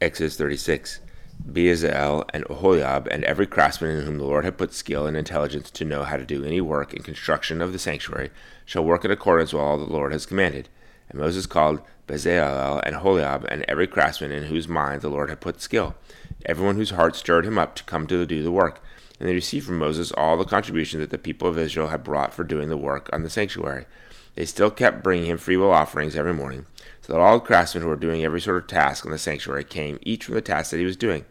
Exodus 36. Bezalel and Oholiab and every craftsman in whom the Lord had put skill and intelligence to know how to do any work in construction of the sanctuary shall work in accordance with all the Lord has commanded. And Moses called Bezalel and Oholiab and every craftsman in whose mind the Lord had put skill, everyone whose heart stirred him up to come to do the work. And they received from Moses all the contribution that the people of Israel had brought for doing the work on the sanctuary. They still kept bringing him freewill offerings every morning, so that all the craftsmen who were doing every sort of task in the sanctuary came, each from the task that he was doing,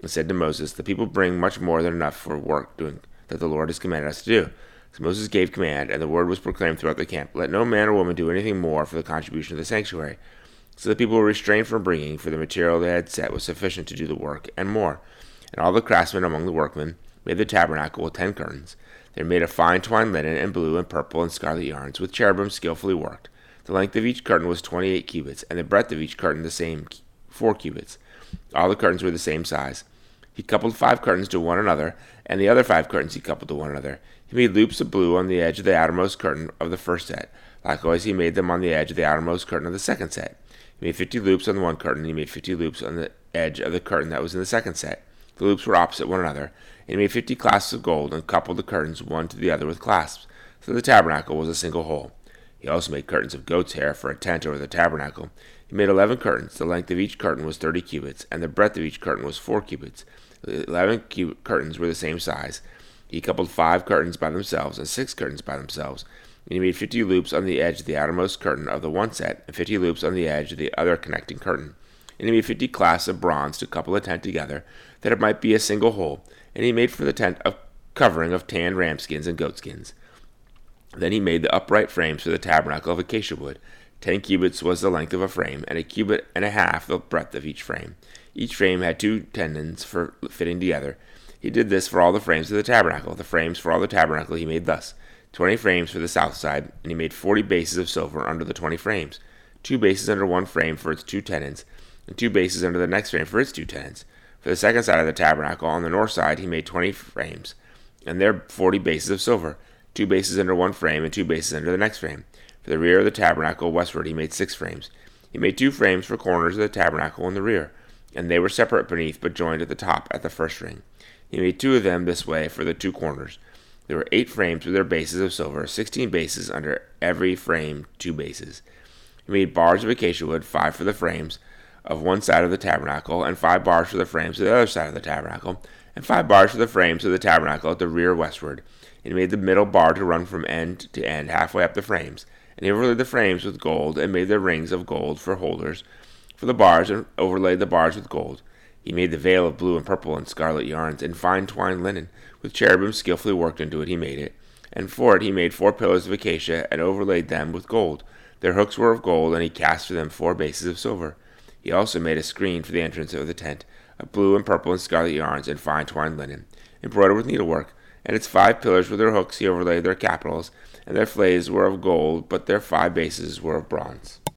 and said to Moses, The people bring much more than enough for work doing that the Lord has commanded us to do. So Moses gave command, and the word was proclaimed throughout the camp Let no man or woman do anything more for the contribution of the sanctuary. So the people were restrained from bringing, for the material they had set was sufficient to do the work, and more. And all the craftsmen among the workmen made the tabernacle with ten curtains. They were made of fine twined linen, and blue, and purple, and scarlet yarns, with cherubim skillfully worked. The length of each curtain was twenty eight cubits, and the breadth of each curtain the same four cubits. All the curtains were the same size. He coupled five curtains to one another, and the other five curtains he coupled to one another. He made loops of blue on the edge of the outermost curtain of the first set. Likewise, he made them on the edge of the outermost curtain of the second set. He made fifty loops on the one curtain, and he made fifty loops on the edge of the curtain that was in the second set. The loops were opposite one another, and he made fifty clasps of gold, and coupled the curtains one to the other with clasps. So the tabernacle was a single whole. He also made curtains of goat's hair for a tent over the tabernacle. He made eleven curtains. The length of each curtain was thirty cubits, and the breadth of each curtain was four cubits. The eleven curtains were the same size. He coupled five curtains by themselves and six curtains by themselves. And he made fifty loops on the edge of the outermost curtain of the one set, and fifty loops on the edge of the other connecting curtain. And he made fifty clasps of bronze to couple the tent together, that it might be a single whole. And he made for the tent a covering of tanned ram skins and goat skins. Then he made the upright frames for the tabernacle of acacia wood. Ten cubits was the length of a frame, and a cubit and a half the breadth of each frame. Each frame had two tenons for fitting together. He did this for all the frames of the tabernacle. The frames for all the tabernacle he made thus twenty frames for the south side, and he made forty bases of silver under the twenty frames, two bases under one frame for its two tenons, and two bases under the next frame for its two tenons. For the second side of the tabernacle, on the north side, he made twenty frames, and there forty bases of silver, two bases under one frame, and two bases under the next frame. For the rear of the tabernacle westward, he made six frames. He made two frames for corners of the tabernacle in the rear, and they were separate beneath, but joined at the top at the first ring. He made two of them this way for the two corners. There were eight frames with their bases of silver, sixteen bases under every frame, two bases. He made bars of acacia wood, five for the frames of one side of the tabernacle, and five bars for the frames of the other side of the tabernacle, and five bars for the frames of the tabernacle at the rear westward. And he made the middle bar to run from end to end halfway up the frames. And he overlaid the frames with gold, and made the rings of gold for holders for the bars, and overlaid the bars with gold. He made the veil of blue and purple and scarlet yarns, and fine twined linen, with cherubim skillfully worked into it. He made it. And for it he made four pillars of acacia, and overlaid them with gold. Their hooks were of gold, and he cast for them four bases of silver. He also made a screen for the entrance of the tent, of blue and purple and scarlet yarns, and fine twined linen, embroidered with needlework. And its five pillars with their hooks he overlaid their capitals, and their flays were of gold, but their five bases were of bronze.